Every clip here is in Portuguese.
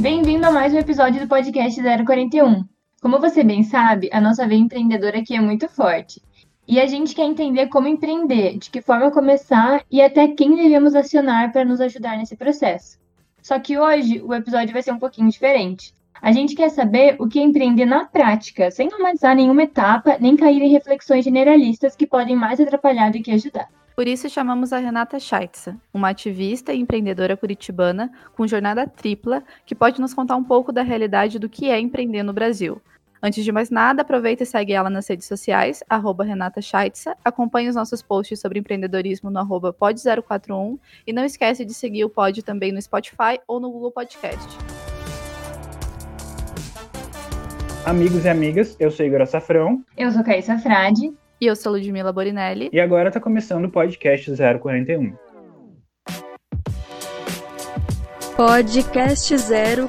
Bem-vindo a mais um episódio do podcast 041. Como você bem sabe, a nossa veia empreendedora aqui é muito forte. E a gente quer entender como empreender, de que forma começar e até quem devemos acionar para nos ajudar nesse processo. Só que hoje o episódio vai ser um pouquinho diferente. A gente quer saber o que é empreender na prática, sem romantizar nenhuma etapa, nem cair em reflexões generalistas que podem mais atrapalhar do que ajudar. Por isso chamamos a Renata Scheitza, uma ativista e empreendedora curitibana com jornada tripla, que pode nos contar um pouco da realidade do que é empreender no Brasil. Antes de mais nada, aproveita e segue ela nas redes sociais, arroba Renata Scheitza, acompanhe os nossos posts sobre empreendedorismo no arroba pod041 e não esquece de seguir o Pod também no Spotify ou no Google Podcast. Amigos e amigas, eu sou Igor Safrão. Eu sou Caíssa Frade. E eu sou Ludmila Borinelli. E agora está começando o podcast 041. Podcast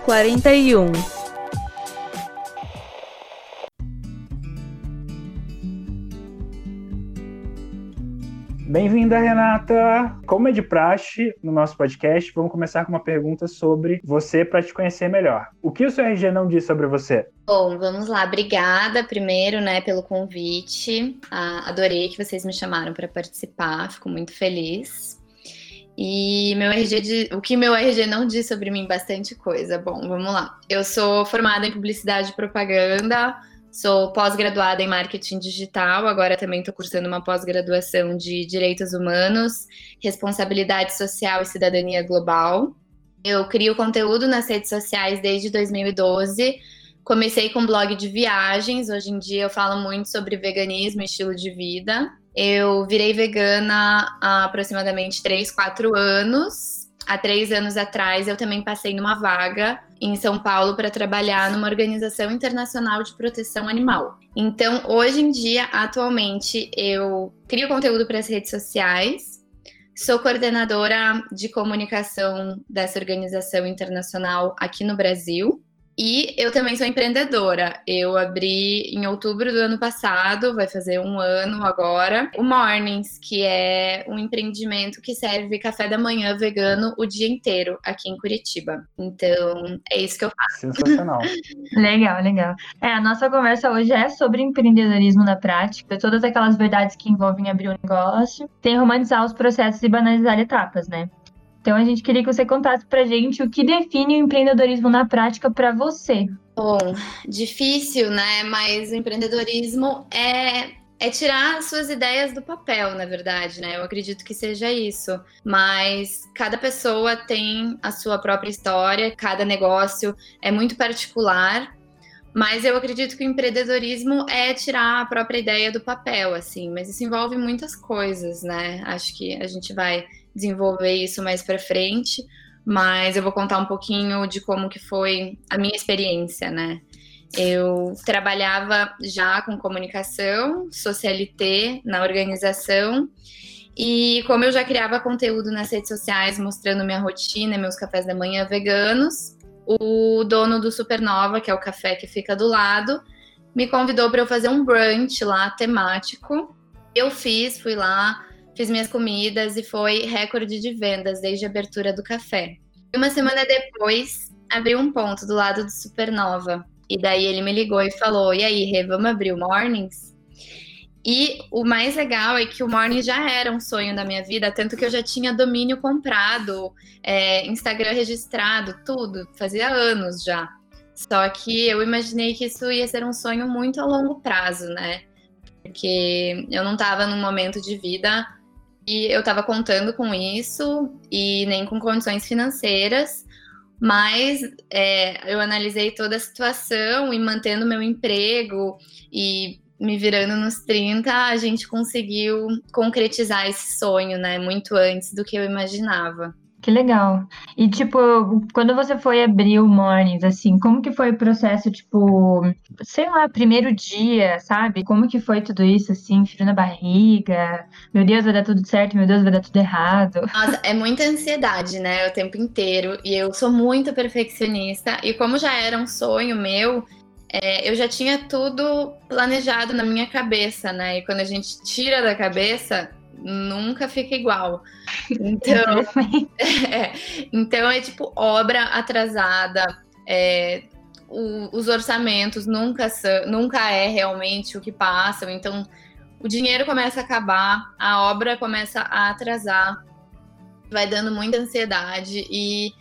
041. Bem-vinda, Renata! Como é de praxe no nosso podcast, vamos começar com uma pergunta sobre você para te conhecer melhor. O que o seu RG não diz sobre você? Bom, vamos lá. Obrigada primeiro, né, pelo convite. Ah, adorei que vocês me chamaram para participar, fico muito feliz. E meu RG o que meu RG não diz sobre mim bastante coisa. Bom, vamos lá. Eu sou formada em publicidade e propaganda, Sou pós-graduada em marketing digital, agora também estou cursando uma pós-graduação de direitos humanos, responsabilidade social e cidadania global. Eu crio conteúdo nas redes sociais desde 2012. Comecei com blog de viagens, hoje em dia eu falo muito sobre veganismo e estilo de vida. Eu virei vegana há aproximadamente 3, 4 anos há três anos atrás, eu também passei numa vaga em São Paulo para trabalhar numa organização internacional de proteção animal. Então, hoje em dia, atualmente, eu crio conteúdo para as redes sociais, sou coordenadora de comunicação dessa organização internacional aqui no Brasil. E eu também sou empreendedora. Eu abri em outubro do ano passado, vai fazer um ano agora, o Mornings, que é um empreendimento que serve café da manhã vegano o dia inteiro aqui em Curitiba. Então, é isso que eu faço. Sensacional. legal, legal. É, a nossa conversa hoje é sobre empreendedorismo na prática, todas aquelas verdades que envolvem abrir um negócio, tem romantizar os processos e banalizar etapas, né? Então a gente queria que você contasse pra gente o que define o empreendedorismo na prática para você. Bom, difícil, né? Mas o empreendedorismo é é tirar suas ideias do papel, na verdade, né? Eu acredito que seja isso. Mas cada pessoa tem a sua própria história, cada negócio é muito particular. Mas eu acredito que o empreendedorismo é tirar a própria ideia do papel, assim. Mas isso envolve muitas coisas, né? Acho que a gente vai desenvolver isso mais para frente, mas eu vou contar um pouquinho de como que foi a minha experiência, né? Eu trabalhava já com comunicação, socialité na organização, e como eu já criava conteúdo nas redes sociais mostrando minha rotina, meus cafés da manhã veganos, o dono do Supernova, que é o café que fica do lado, me convidou para eu fazer um brunch lá temático. Eu fiz, fui lá, fiz minhas comidas e foi recorde de vendas desde a abertura do café. E uma semana depois, abri um ponto do lado do Supernova. E daí ele me ligou e falou: E aí, Rê, vamos abrir o Mornings? E o mais legal é que o Morning já era um sonho da minha vida, tanto que eu já tinha domínio comprado, é, Instagram registrado, tudo, fazia anos já. Só que eu imaginei que isso ia ser um sonho muito a longo prazo, né? Porque eu não estava num momento de vida e eu estava contando com isso e nem com condições financeiras, mas é, eu analisei toda a situação e mantendo meu emprego e me virando nos 30, a gente conseguiu concretizar esse sonho, né? Muito antes do que eu imaginava. Que legal. E, tipo, quando você foi abrir o Mornings, assim, como que foi o processo, tipo, sei lá, primeiro dia, sabe? Como que foi tudo isso, assim, frio na barriga? Meu Deus, vai dar tudo certo, meu Deus, vai dar tudo errado. Nossa, é muita ansiedade, né, o tempo inteiro. E eu sou muito perfeccionista. E como já era um sonho meu, é, eu já tinha tudo planejado na minha cabeça, né? E quando a gente tira da cabeça, nunca fica igual. Então, é, então é tipo obra atrasada, é, o, os orçamentos nunca, são, nunca é realmente o que passam, então o dinheiro começa a acabar, a obra começa a atrasar, vai dando muita ansiedade e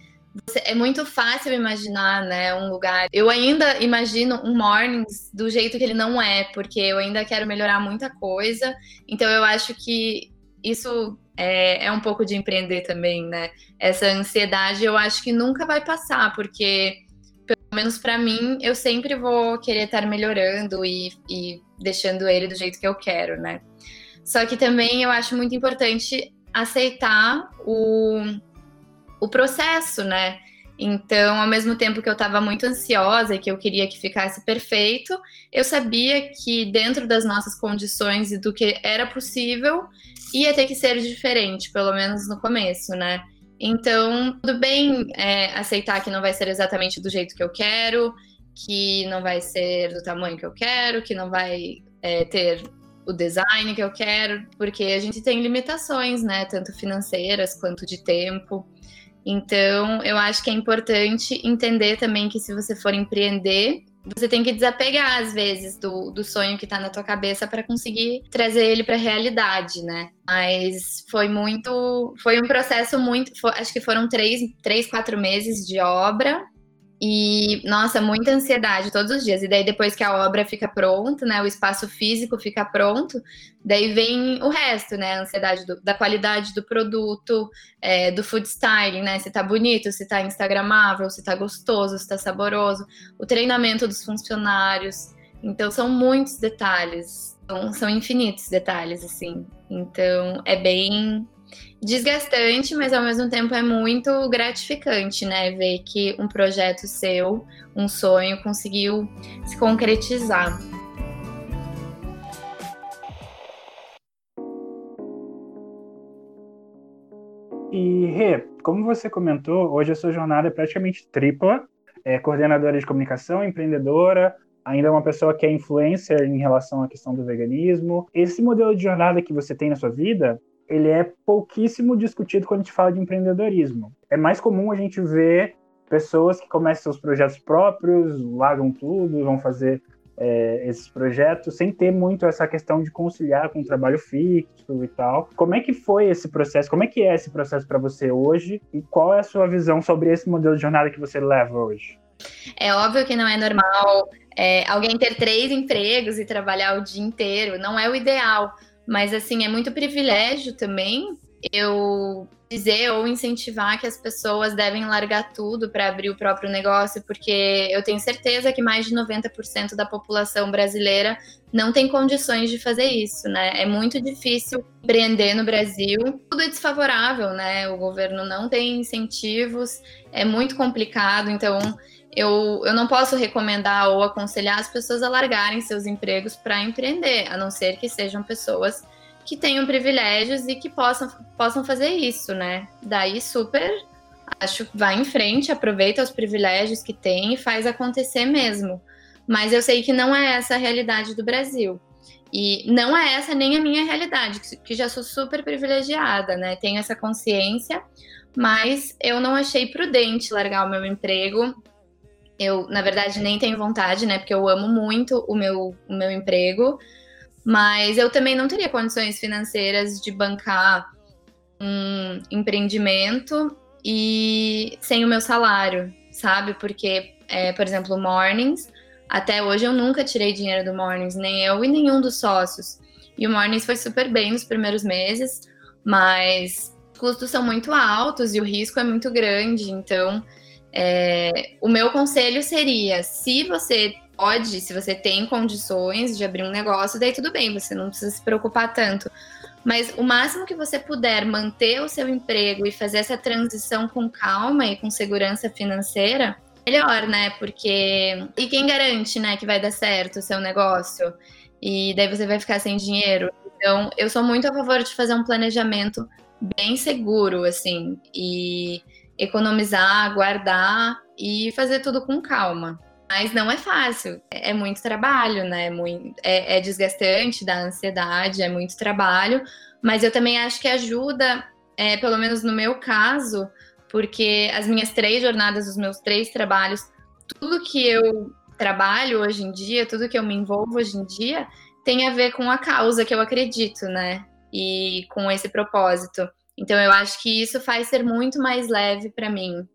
é muito fácil imaginar, né, um lugar. Eu ainda imagino um Mornings do jeito que ele não é, porque eu ainda quero melhorar muita coisa. Então eu acho que isso é, é um pouco de empreender também, né? Essa ansiedade eu acho que nunca vai passar, porque pelo menos para mim eu sempre vou querer estar melhorando e, e deixando ele do jeito que eu quero, né? Só que também eu acho muito importante aceitar o o processo, né? Então, ao mesmo tempo que eu estava muito ansiosa e que eu queria que ficasse perfeito, eu sabia que dentro das nossas condições e do que era possível, ia ter que ser diferente, pelo menos no começo, né? Então, tudo bem é, aceitar que não vai ser exatamente do jeito que eu quero, que não vai ser do tamanho que eu quero, que não vai é, ter o design que eu quero, porque a gente tem limitações, né? Tanto financeiras quanto de tempo. Então, eu acho que é importante entender também que se você for empreender, você tem que desapegar às vezes do, do sonho que está na tua cabeça para conseguir trazer ele para a realidade, né? Mas foi muito, foi um processo muito, foi, acho que foram três, três, quatro meses de obra e, nossa, muita ansiedade todos os dias. E daí, depois que a obra fica pronta, né? O espaço físico fica pronto, daí vem o resto, né? A ansiedade do, da qualidade do produto, é, do food styling, né? Se tá bonito, se tá instagramável, se tá gostoso, se tá saboroso. O treinamento dos funcionários. Então, são muitos detalhes. São, são infinitos detalhes, assim. Então, é bem desgastante, mas ao mesmo tempo é muito gratificante, né? Ver que um projeto seu, um sonho, conseguiu se concretizar. E Rê, como você comentou, hoje a sua jornada é praticamente tripla. É coordenadora de comunicação, empreendedora, ainda é uma pessoa que é influencer em relação à questão do veganismo. Esse modelo de jornada que você tem na sua vida, ele é pouquíssimo discutido quando a gente fala de empreendedorismo. É mais comum a gente ver pessoas que começam seus projetos próprios, largam tudo, vão fazer é, esses projetos sem ter muito essa questão de conciliar com o trabalho fixo e tal. Como é que foi esse processo? Como é que é esse processo para você hoje? E qual é a sua visão sobre esse modelo de jornada que você leva hoje? É óbvio que não é normal é, alguém ter três empregos e trabalhar o dia inteiro. Não é o ideal. Mas, assim, é muito privilégio também eu dizer ou incentivar que as pessoas devem largar tudo para abrir o próprio negócio, porque eu tenho certeza que mais de 90% da população brasileira não tem condições de fazer isso, né? É muito difícil empreender no Brasil. Tudo é desfavorável, né? O governo não tem incentivos, é muito complicado, então eu, eu não posso recomendar ou aconselhar as pessoas a largarem seus empregos para empreender, a não ser que sejam pessoas que tenham privilégios e que possam, possam fazer isso, né? Daí super, acho, vai em frente, aproveita os privilégios que tem e faz acontecer mesmo. Mas eu sei que não é essa a realidade do Brasil. E não é essa nem a minha realidade, que já sou super privilegiada, né? Tenho essa consciência, mas eu não achei prudente largar o meu emprego eu, na verdade, nem tenho vontade, né? Porque eu amo muito o meu, o meu emprego. Mas eu também não teria condições financeiras de bancar um empreendimento e sem o meu salário, sabe? Porque, é, por exemplo, o Mornings, até hoje eu nunca tirei dinheiro do Mornings, nem eu e nenhum dos sócios. E o Mornings foi super bem nos primeiros meses, mas os custos são muito altos e o risco é muito grande, então é, o meu conselho seria: se você pode, se você tem condições de abrir um negócio, daí tudo bem, você não precisa se preocupar tanto. Mas o máximo que você puder manter o seu emprego e fazer essa transição com calma e com segurança financeira, melhor, né? Porque. E quem garante, né, que vai dar certo o seu negócio? E daí você vai ficar sem dinheiro. Então, eu sou muito a favor de fazer um planejamento bem seguro, assim. E economizar, guardar e fazer tudo com calma. Mas não é fácil, é muito trabalho, né? É, muito, é, é desgastante, dá ansiedade, é muito trabalho. Mas eu também acho que ajuda é, pelo menos no meu caso, porque as minhas três jornadas, os meus três trabalhos, tudo que eu trabalho hoje em dia, tudo que eu me envolvo hoje em dia, tem a ver com a causa que eu acredito, né? E com esse propósito. Então eu acho que isso faz ser muito mais leve para mim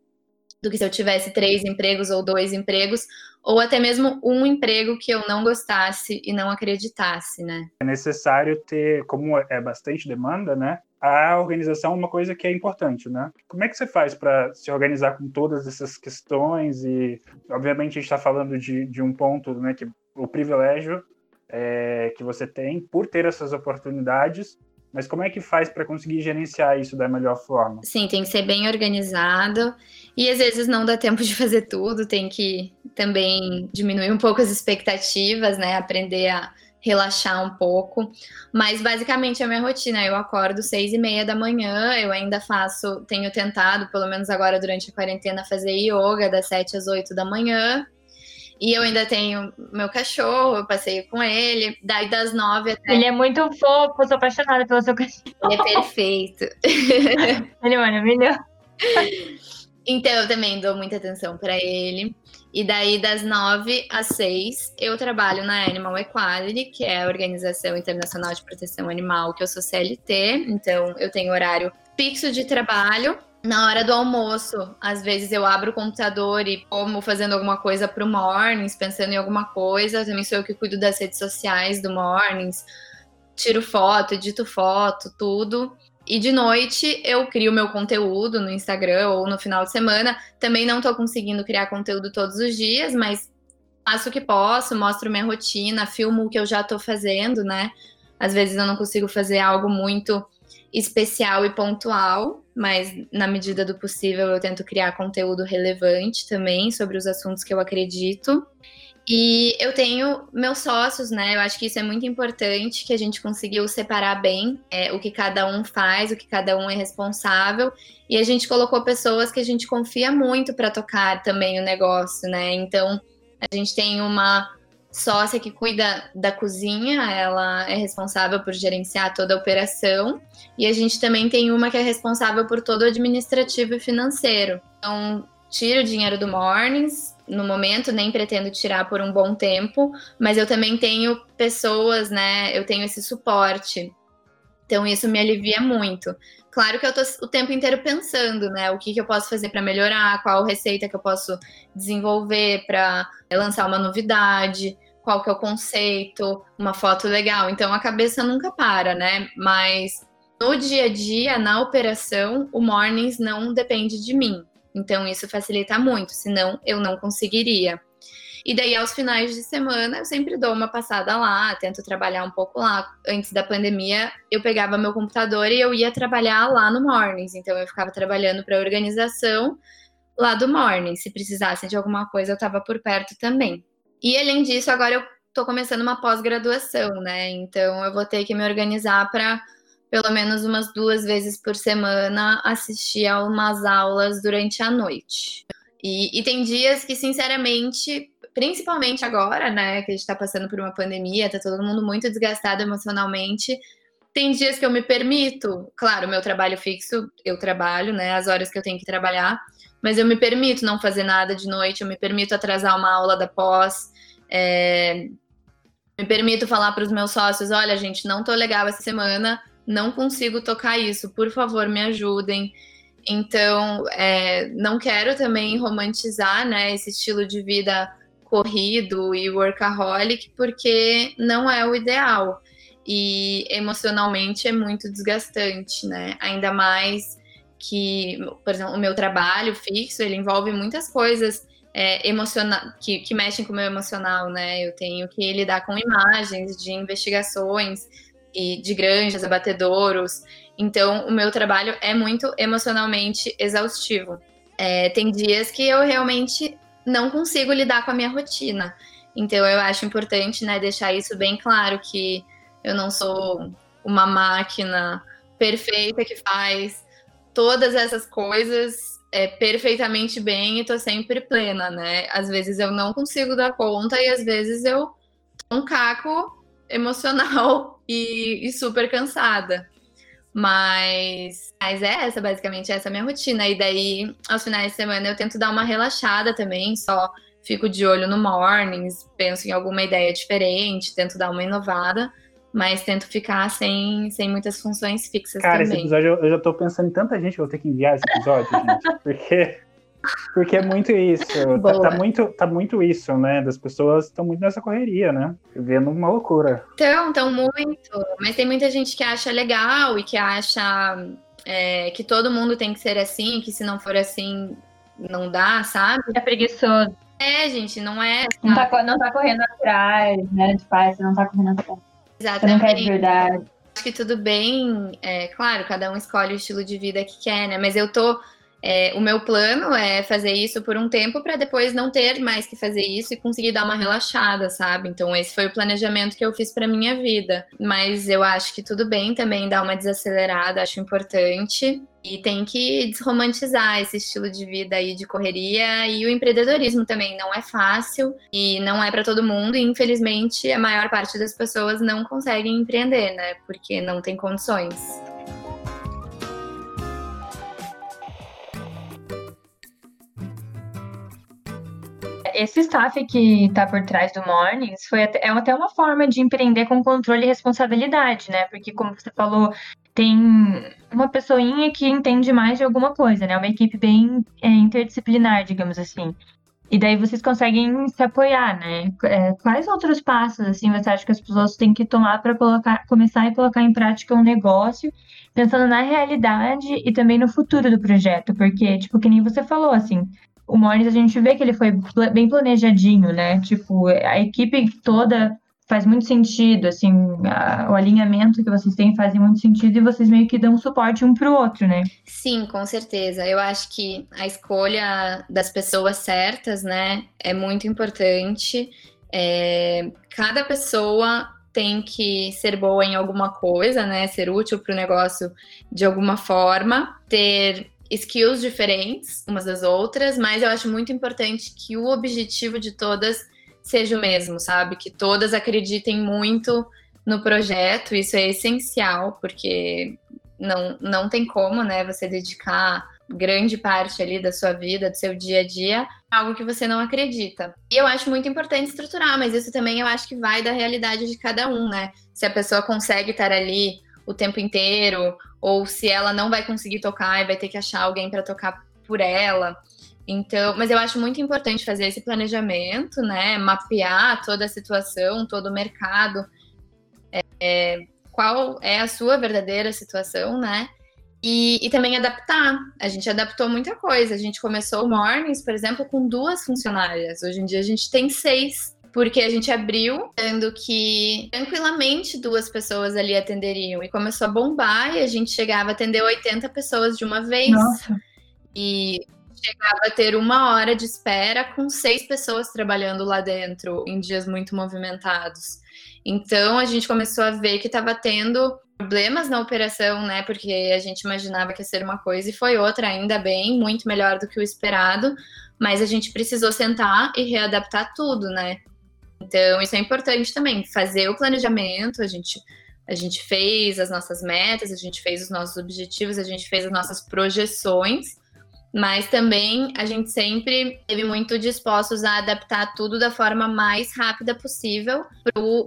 do que se eu tivesse três empregos ou dois empregos, ou até mesmo um emprego que eu não gostasse e não acreditasse, né? É necessário ter, como é bastante demanda, né? A organização é uma coisa que é importante, né? Como é que você faz para se organizar com todas essas questões? E, obviamente, a gente está falando de, de um ponto, né? Que o privilégio é, que você tem por ter essas oportunidades, mas como é que faz para conseguir gerenciar isso da melhor forma? Sim, tem que ser bem organizado e às vezes não dá tempo de fazer tudo, tem que também diminuir um pouco as expectativas, né? Aprender a relaxar um pouco. Mas basicamente a minha rotina, eu acordo seis e meia da manhã, eu ainda faço, tenho tentado, pelo menos agora durante a quarentena, fazer yoga das sete às oito da manhã. E eu ainda tenho meu cachorro, eu passeio com ele. Daí das nove até. Ele é muito fofo, eu sou apaixonada pelo seu cachorro. Ele é perfeito. ele é maravilhoso. Então eu também dou muita atenção para ele. E daí, das nove às seis, eu trabalho na Animal Equality, que é a Organização Internacional de Proteção Animal, que eu sou CLT. Então, eu tenho horário fixo de trabalho na hora do almoço, às vezes eu abro o computador e como fazendo alguma coisa pro Mornings, pensando em alguma coisa. Também sou eu que cuido das redes sociais do Mornings, tiro foto, edito foto, tudo. E de noite eu crio meu conteúdo no Instagram ou no final de semana. Também não tô conseguindo criar conteúdo todos os dias, mas faço o que posso, mostro minha rotina, filmo o que eu já tô fazendo, né? Às vezes eu não consigo fazer algo muito especial e pontual, mas na medida do possível eu tento criar conteúdo relevante também sobre os assuntos que eu acredito. E eu tenho meus sócios, né? Eu acho que isso é muito importante, que a gente conseguiu separar bem é, o que cada um faz, o que cada um é responsável. E a gente colocou pessoas que a gente confia muito para tocar também o negócio, né? Então, a gente tem uma sócia que cuida da cozinha, ela é responsável por gerenciar toda a operação, e a gente também tem uma que é responsável por todo o administrativo e financeiro. Então, tiro o dinheiro do Mornings, no momento nem pretendo tirar por um bom tempo, mas eu também tenho pessoas, né? Eu tenho esse suporte. Então isso me alivia muito. Claro que eu tô o tempo inteiro pensando, né? O que, que eu posso fazer para melhorar, qual receita que eu posso desenvolver para lançar uma novidade qual que é o conceito, uma foto legal. Então a cabeça nunca para, né? Mas no dia a dia, na operação, o mornings não depende de mim. Então isso facilita muito, senão eu não conseguiria. E daí, aos finais de semana, eu sempre dou uma passada lá, tento trabalhar um pouco lá. Antes da pandemia, eu pegava meu computador e eu ia trabalhar lá no Mornings. Então, eu ficava trabalhando para a organização lá do Mornings. Se precisasse de alguma coisa, eu estava por perto também. E além disso, agora eu estou começando uma pós-graduação, né? Então eu vou ter que me organizar para pelo menos umas duas vezes por semana assistir a umas aulas durante a noite. E, e tem dias que, sinceramente, principalmente agora, né, que a gente está passando por uma pandemia, tá todo mundo muito desgastado emocionalmente. Tem dias que eu me permito, claro, meu trabalho fixo, eu trabalho, né, as horas que eu tenho que trabalhar, mas eu me permito não fazer nada de noite, eu me permito atrasar uma aula da pós, é, me permito falar para os meus sócios: olha, gente, não tô legal essa semana, não consigo tocar isso, por favor, me ajudem. Então, é, não quero também romantizar né, esse estilo de vida corrido e workaholic, porque não é o ideal. E emocionalmente é muito desgastante, né? Ainda mais que, por exemplo, o meu trabalho fixo, ele envolve muitas coisas é, que, que mexem com o meu emocional, né? Eu tenho que lidar com imagens de investigações e de granjas, abatedouros. Então, o meu trabalho é muito emocionalmente exaustivo. É, tem dias que eu realmente não consigo lidar com a minha rotina. Então, eu acho importante né, deixar isso bem claro, que eu não sou uma máquina perfeita que faz todas essas coisas é, perfeitamente bem e tô sempre plena, né? Às vezes eu não consigo dar conta e às vezes eu tô um caco emocional e, e super cansada. Mas, mas é essa, basicamente, essa é a minha rotina. E daí, aos finais de semana, eu tento dar uma relaxada também, só fico de olho no mornings, penso em alguma ideia diferente, tento dar uma inovada, mas tento ficar sem, sem muitas funções fixas Cara, também. esse episódio eu, eu já tô pensando em tanta gente que eu vou ter que enviar esse episódio, gente. Porque, porque é muito isso. Tá, tá muito, tá muito isso, né? Das pessoas estão muito nessa correria, né? Vivendo uma loucura. Então, então muito. Mas tem muita gente que acha legal e que acha é, que todo mundo tem que ser assim, que se não for assim, não dá, sabe? É preguiçoso. É, gente, não é. Não tá, não tá correndo atrás, né? De paz, você não tá correndo atrás. Você não quer de Exatamente. verdade. Acho que tudo bem, é claro, cada um escolhe o estilo de vida que quer, né? Mas eu tô. É, o meu plano é fazer isso por um tempo para depois não ter mais que fazer isso e conseguir dar uma relaxada, sabe? Então, esse foi o planejamento que eu fiz para minha vida. Mas eu acho que tudo bem também dar uma desacelerada, acho importante. E tem que desromantizar esse estilo de vida aí de correria e o empreendedorismo também não é fácil e não é para todo mundo e infelizmente a maior parte das pessoas não conseguem empreender, né? Porque não tem condições. Esse staff que tá por trás do Mornings foi até, é até uma forma de empreender com controle e responsabilidade, né? Porque, como você falou, tem uma pessoinha que entende mais de alguma coisa, né? Uma equipe bem é, interdisciplinar, digamos assim. E daí vocês conseguem se apoiar, né? É, quais outros passos, assim, você acha que as pessoas têm que tomar para começar e colocar em prática um negócio, pensando na realidade e também no futuro do projeto? Porque, tipo, que nem você falou, assim, o Morris a gente vê que ele foi bem planejadinho, né? Tipo, a equipe toda faz muito sentido, assim, a- o alinhamento que vocês têm faz muito sentido e vocês meio que dão suporte um pro outro, né? Sim, com certeza. Eu acho que a escolha das pessoas certas, né, é muito importante. É, cada pessoa tem que ser boa em alguma coisa, né, ser útil para o negócio de alguma forma, ter skills diferentes umas das outras, mas eu acho muito importante que o objetivo de todas seja o mesmo, sabe? Que todas acreditem muito no projeto, isso é essencial, porque não, não tem como, né, você dedicar grande parte ali da sua vida, do seu dia a dia, algo que você não acredita. E eu acho muito importante estruturar, mas isso também eu acho que vai da realidade de cada um, né? Se a pessoa consegue estar ali o tempo inteiro, ou se ela não vai conseguir tocar e vai ter que achar alguém para tocar por ela. Então, mas eu acho muito importante fazer esse planejamento, né? Mapear toda a situação, todo o mercado, é, qual é a sua verdadeira situação, né? E, e, também adaptar. A gente adaptou muita coisa. A gente começou o Mornings, por exemplo, com duas funcionárias. Hoje em dia a gente tem seis, porque a gente abriu, sendo que tranquilamente duas pessoas ali atenderiam. E começou a bombar e a gente chegava a atender 80 pessoas de uma vez. Nossa. E chegava a ter uma hora de espera com seis pessoas trabalhando lá dentro em dias muito movimentados. Então a gente começou a ver que estava tendo problemas na operação, né? Porque a gente imaginava que ia ser uma coisa e foi outra, ainda bem, muito melhor do que o esperado. Mas a gente precisou sentar e readaptar tudo, né? Então isso é importante também, fazer o planejamento, a gente a gente fez as nossas metas, a gente fez os nossos objetivos, a gente fez as nossas projeções, mas também a gente sempre teve muito dispostos a adaptar tudo da forma mais rápida possível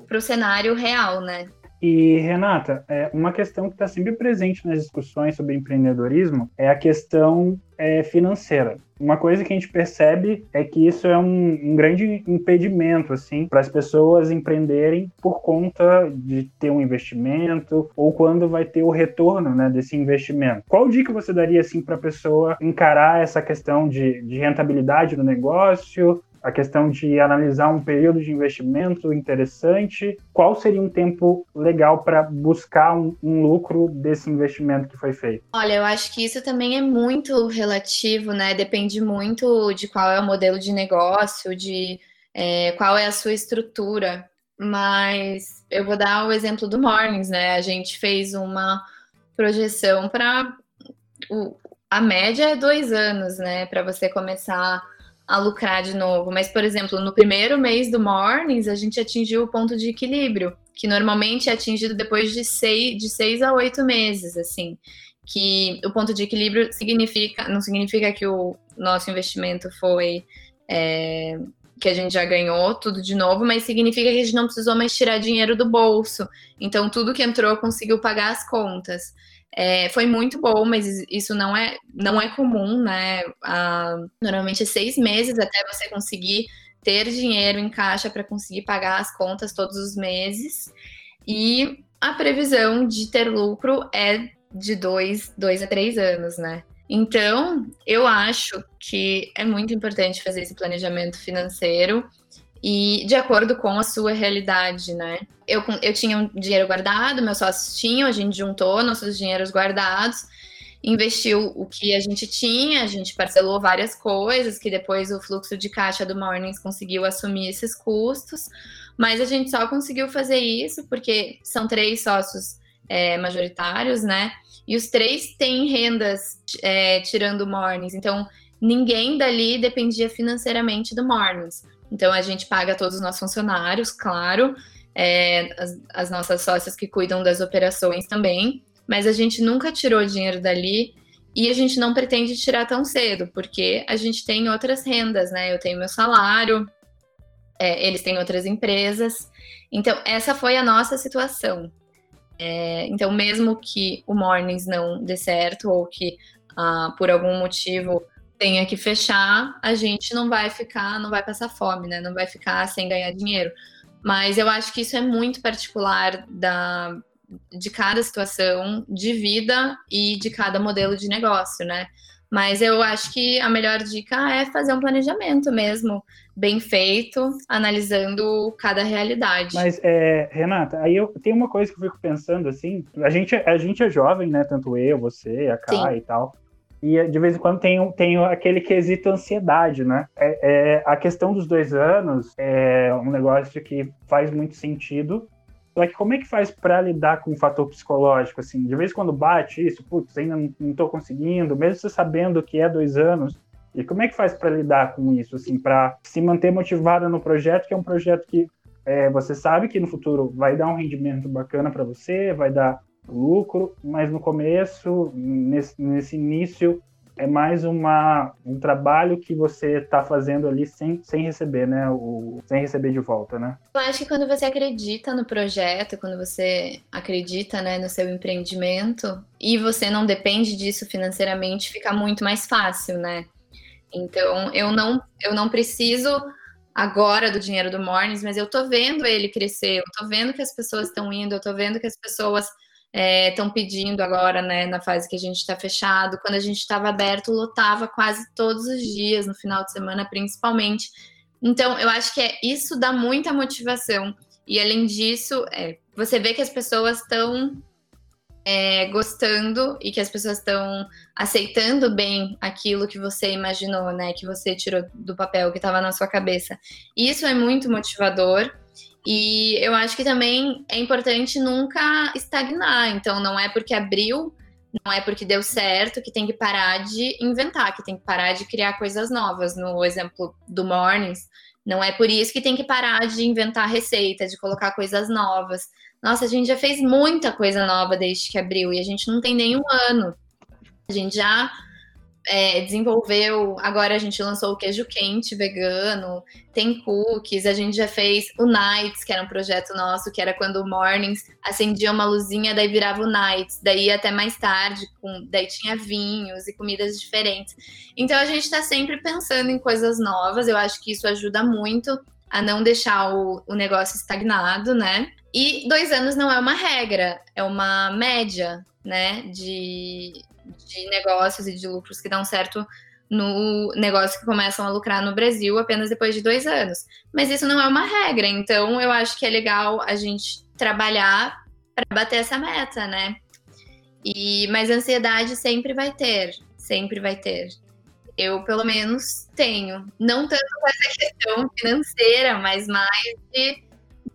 para o cenário real, né? E, Renata, é, uma questão que está sempre presente nas discussões sobre empreendedorismo é a questão é, financeira. Uma coisa que a gente percebe é que isso é um, um grande impedimento assim, para as pessoas empreenderem por conta de ter um investimento ou quando vai ter o retorno né, desse investimento. Qual dica você daria assim, para a pessoa encarar essa questão de, de rentabilidade do negócio, a questão de analisar um período de investimento interessante, qual seria um tempo legal para buscar um, um, lucro desse investimento que foi feito? Olha, eu acho que isso também é muito relativo, né? Depende muito de qual é o modelo de negócio, de é, qual é a sua estrutura. Mas eu vou dar o exemplo do Mornings, né? A gente fez uma projeção para a média é dois anos, né? Para você começar a lucrar de novo. Mas, por exemplo, no primeiro mês do Mornings, a gente atingiu o ponto de equilíbrio. que normalmente é atingido depois de seis, de seis a oito meses, assim. Que o ponto de equilíbrio significa, não significa que o nosso investimento foi. É, que a gente já ganhou tudo de novo, mas significa que a gente não precisou mais tirar dinheiro do bolso. Então, tudo que entrou conseguiu pagar as contas. É, foi muito bom, mas isso não é, não é comum, né? Ah, normalmente é seis meses até você conseguir ter dinheiro em caixa para conseguir pagar as contas todos os meses. E a previsão de ter lucro é de dois, dois a três anos, né? Então, eu acho que é muito importante fazer esse planejamento financeiro e de acordo com a sua realidade, né? Eu, eu tinha um dinheiro guardado, meus sócios tinham, a gente juntou nossos dinheiros guardados investiu o que a gente tinha, a gente parcelou várias coisas, que depois o fluxo de caixa do Mornings conseguiu assumir esses custos, mas a gente só conseguiu fazer isso porque são três sócios é, majoritários, né? E os três têm rendas é, tirando o Mornings, então ninguém dali dependia financeiramente do Mornings. Então a gente paga todos os nossos funcionários, claro, é, as, as nossas sócias que cuidam das operações também mas a gente nunca tirou dinheiro dali e a gente não pretende tirar tão cedo, porque a gente tem outras rendas, né? Eu tenho meu salário, é, eles têm outras empresas. Então, essa foi a nossa situação. É, então, mesmo que o Mornings não dê certo ou que ah, por algum motivo tenha que fechar, a gente não vai ficar, não vai passar fome, né? Não vai ficar sem ganhar dinheiro. Mas eu acho que isso é muito particular da, de cada situação de vida e de cada modelo de negócio, né? Mas eu acho que a melhor dica é fazer um planejamento mesmo, bem feito, analisando cada realidade. Mas, é, Renata, aí eu tenho uma coisa que eu fico pensando assim, a gente, a gente é jovem, né? Tanto eu, você, a Kai e tal. E de vez em quando tem, tem aquele quesito ansiedade, né? É, é, a questão dos dois anos é um negócio que faz muito sentido, só que como é que faz para lidar com o fator psicológico, assim? De vez em quando bate isso, putz, ainda não estou conseguindo, mesmo você sabendo que é dois anos, e como é que faz para lidar com isso, assim, para se manter motivada no projeto, que é um projeto que é, você sabe que no futuro vai dar um rendimento bacana para você, vai dar lucro, mas no começo, nesse, nesse início, é mais uma, um trabalho que você está fazendo ali sem, sem receber, né? O, sem receber de volta, né? Eu acho que quando você acredita no projeto, quando você acredita né, no seu empreendimento e você não depende disso financeiramente, fica muito mais fácil, né? Então, eu não, eu não preciso agora do dinheiro do Mornings, mas eu tô vendo ele crescer, eu tô vendo que as pessoas estão indo, eu tô vendo que as pessoas estão é, pedindo agora, né, na fase que a gente está fechado. Quando a gente estava aberto, lotava quase todos os dias, no final de semana principalmente. Então, eu acho que é, isso dá muita motivação. E além disso, é, você vê que as pessoas estão é, gostando e que as pessoas estão aceitando bem aquilo que você imaginou, né? Que você tirou do papel, que estava na sua cabeça. Isso é muito motivador. E eu acho que também é importante nunca estagnar. Então, não é porque abriu, não é porque deu certo que tem que parar de inventar, que tem que parar de criar coisas novas. No exemplo do Mornings, não é por isso que tem que parar de inventar receita, de colocar coisas novas. Nossa, a gente já fez muita coisa nova desde que abriu e a gente não tem nenhum ano. A gente já é, desenvolveu. Agora a gente lançou o queijo quente vegano, tem cookies, a gente já fez o Nights, que era um projeto nosso, que era quando o Mornings acendia uma luzinha, daí virava o Nights, daí até mais tarde, com, daí tinha vinhos e comidas diferentes. Então a gente está sempre pensando em coisas novas, eu acho que isso ajuda muito a não deixar o, o negócio estagnado, né? E dois anos não é uma regra, é uma média, né? De, de negócios e de lucros que dão certo no negócio que começam a lucrar no Brasil apenas depois de dois anos. Mas isso não é uma regra, então eu acho que é legal a gente trabalhar para bater essa meta, né? E mas ansiedade sempre vai ter, sempre vai ter. Eu pelo menos tenho, não tanto com essa questão financeira, mas mais de,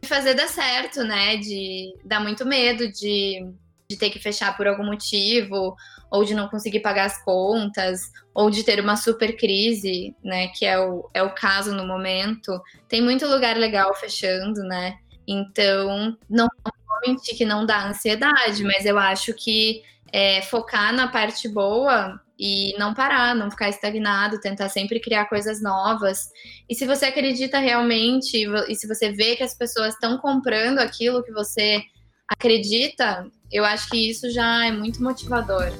de fazer dar certo, né? De dar muito medo de, de ter que fechar por algum motivo ou de não conseguir pagar as contas, ou de ter uma super crise, né, que é o, é o caso no momento. Tem muito lugar legal fechando, né? Então, não vou mentir que não dá ansiedade, mas eu acho que é, focar na parte boa e não parar, não ficar estagnado, tentar sempre criar coisas novas. E se você acredita realmente e se você vê que as pessoas estão comprando aquilo que você acredita, eu acho que isso já é muito motivador.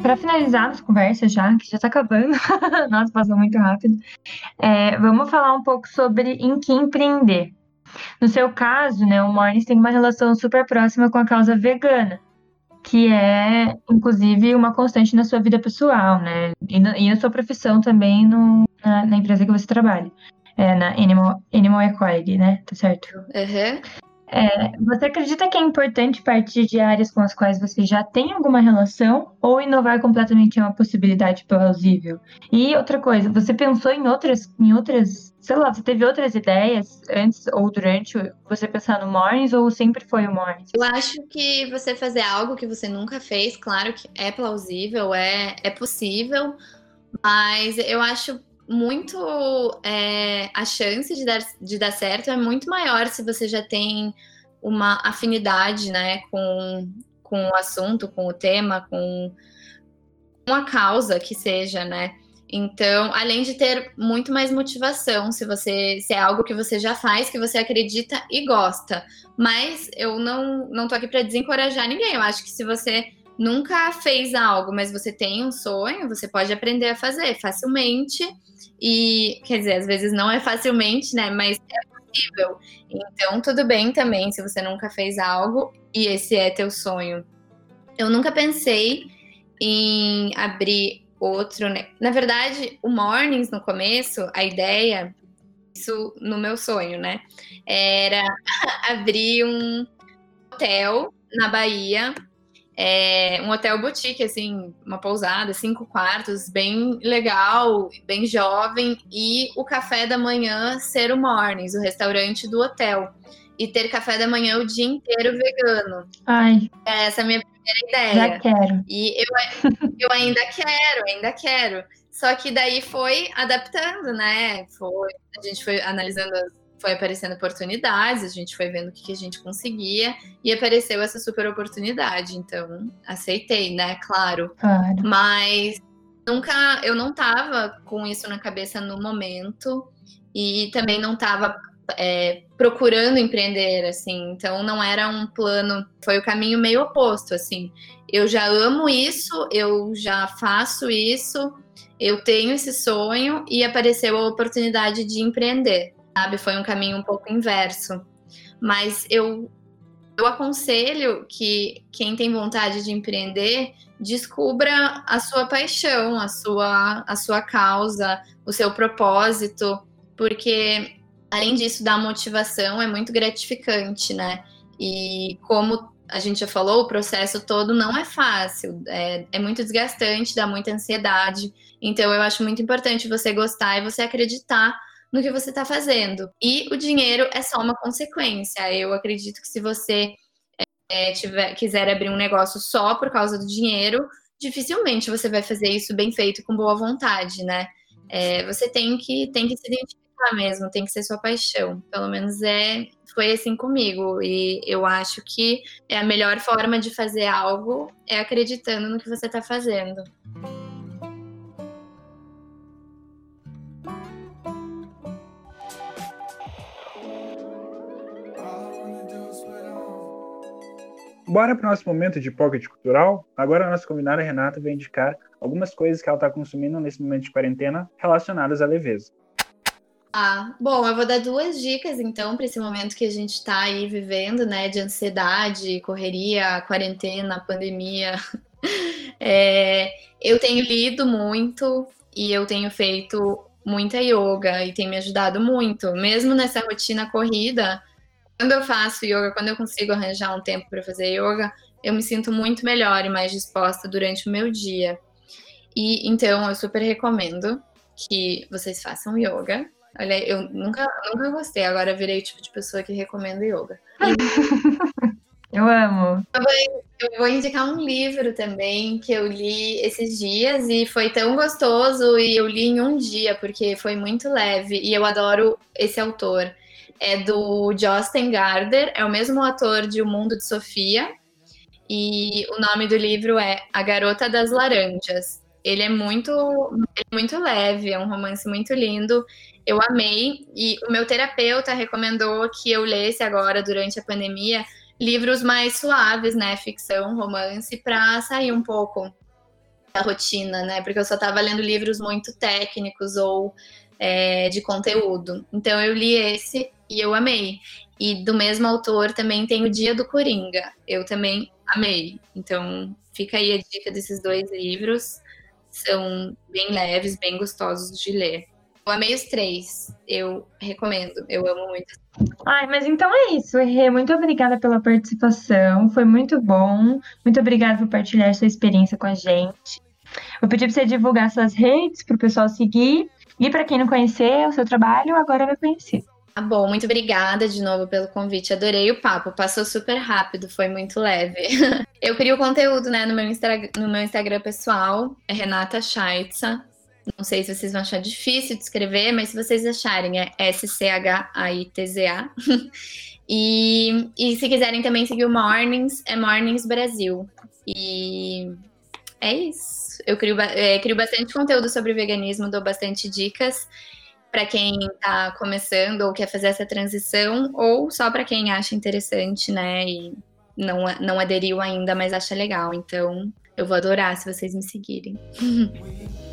Para finalizar nossa conversa já, que já está acabando, nossa, passou muito rápido, é, vamos falar um pouco sobre em que empreender. No seu caso, né, o Mornis tem uma relação super próxima com a causa vegana, que é, inclusive, uma constante na sua vida pessoal, né, e, no, e na sua profissão também no, na, na, empresa que você trabalha, é, na Animal, Animal Equality, né, tá certo? Uhum. É, você acredita que é importante partir de áreas com as quais você já tem alguma relação ou inovar completamente é uma possibilidade plausível? E outra coisa, você pensou em outras, em outras, sei lá, você teve outras ideias antes ou durante você pensar no Mornings ou sempre foi o Mornings? Eu acho que você fazer algo que você nunca fez, claro que é plausível, é, é possível, mas eu acho muito é, a chance de dar, de dar certo é muito maior se você já tem uma afinidade né, com, com o assunto, com o tema, com, com a causa que seja, né? Então, além de ter muito mais motivação, se você se é algo que você já faz, que você acredita e gosta. Mas eu não não tô aqui para desencorajar ninguém. Eu acho que se você nunca fez algo, mas você tem um sonho, você pode aprender a fazer facilmente e, quer dizer, às vezes não é facilmente, né? Mas é possível. Então, tudo bem também se você nunca fez algo e esse é teu sonho. Eu nunca pensei em abrir outro. Né? Na verdade, o Mornings no começo, a ideia, isso no meu sonho, né? Era abrir um hotel na Bahia é um hotel boutique, assim, uma pousada, cinco quartos, bem legal, bem jovem, e o café da manhã ser o Mornings, o restaurante do hotel. E ter café da manhã o dia inteiro vegano. Ai. Essa é a minha primeira ideia. Já quero. E eu, eu ainda quero, ainda quero. Só que daí foi adaptando, né? Foi, a gente foi analisando as foi aparecendo oportunidades, a gente foi vendo o que, que a gente conseguia e apareceu essa super oportunidade. Então, aceitei, né? Claro. claro. Mas nunca, eu não tava com isso na cabeça no momento e também não tava é, procurando empreender, assim. Então, não era um plano, foi o caminho meio oposto, assim. Eu já amo isso, eu já faço isso, eu tenho esse sonho e apareceu a oportunidade de empreender sabe? Foi um caminho um pouco inverso. Mas eu, eu aconselho que quem tem vontade de empreender descubra a sua paixão, a sua, a sua causa, o seu propósito, porque além disso, dá motivação, é muito gratificante, né? E como a gente já falou, o processo todo não é fácil, é, é muito desgastante, dá muita ansiedade. Então, eu acho muito importante você gostar e você acreditar no que você está fazendo. E o dinheiro é só uma consequência. Eu acredito que se você é, tiver, quiser abrir um negócio só por causa do dinheiro, dificilmente você vai fazer isso bem feito com boa vontade, né? É, você tem que, tem que se identificar mesmo, tem que ser sua paixão. Pelo menos é foi assim comigo. E eu acho que é a melhor forma de fazer algo é acreditando no que você está fazendo. Bora para o nosso momento de pocket cultural. Agora a nossa convidada Renata vai indicar algumas coisas que ela está consumindo nesse momento de quarentena relacionadas à leveza. Ah, bom, eu vou dar duas dicas então para esse momento que a gente está aí vivendo, né, de ansiedade, correria, quarentena, pandemia. É, eu tenho lido muito e eu tenho feito muita yoga e tem me ajudado muito, mesmo nessa rotina corrida quando eu faço yoga, quando eu consigo arranjar um tempo para fazer yoga, eu me sinto muito melhor e mais disposta durante o meu dia. E então eu super recomendo que vocês façam yoga. Olha, eu nunca, nunca gostei, agora virei o tipo de pessoa que recomenda yoga. eu amo. Também, Eu vou indicar um livro também que eu li esses dias e foi tão gostoso e eu li em um dia porque foi muito leve e eu adoro esse autor. É do Josten Garder, é o mesmo autor de O Mundo de Sofia e o nome do livro é A Garota das Laranjas. Ele é muito, é muito leve, é um romance muito lindo. Eu amei e o meu terapeuta recomendou que eu lesse agora durante a pandemia livros mais suaves, né, ficção, romance, para sair um pouco da rotina, né? Porque eu só estava lendo livros muito técnicos ou é, de conteúdo. Então eu li esse e eu amei. E do mesmo autor também tem o Dia do Coringa. Eu também amei. Então fica aí a dica desses dois livros. São bem leves, bem gostosos de ler. Eu amei os três. Eu recomendo. Eu amo muito. Ai, mas então é isso, Rê. Muito obrigada pela participação. Foi muito bom. Muito obrigada por partilhar sua experiência com a gente. Vou pedir para você divulgar suas redes para o pessoal seguir. E para quem não conhecer o seu trabalho, agora vai conhecer. Tá bom, muito obrigada de novo pelo convite. Adorei o papo, passou super rápido, foi muito leve. Eu crio conteúdo, né, no meu, no meu Instagram pessoal, é Renata Scheitza. Não sei se vocês vão achar difícil de escrever, mas se vocês acharem, é S-C-H-A-I-T-Z-A. e, e se quiserem também seguir o Mornings, é Mornings Brasil. E é isso. Eu crio, é, crio bastante conteúdo sobre veganismo, dou bastante dicas para quem está começando ou quer fazer essa transição, ou só para quem acha interessante, né? E não, não aderiu ainda, mas acha legal. Então, eu vou adorar se vocês me seguirem.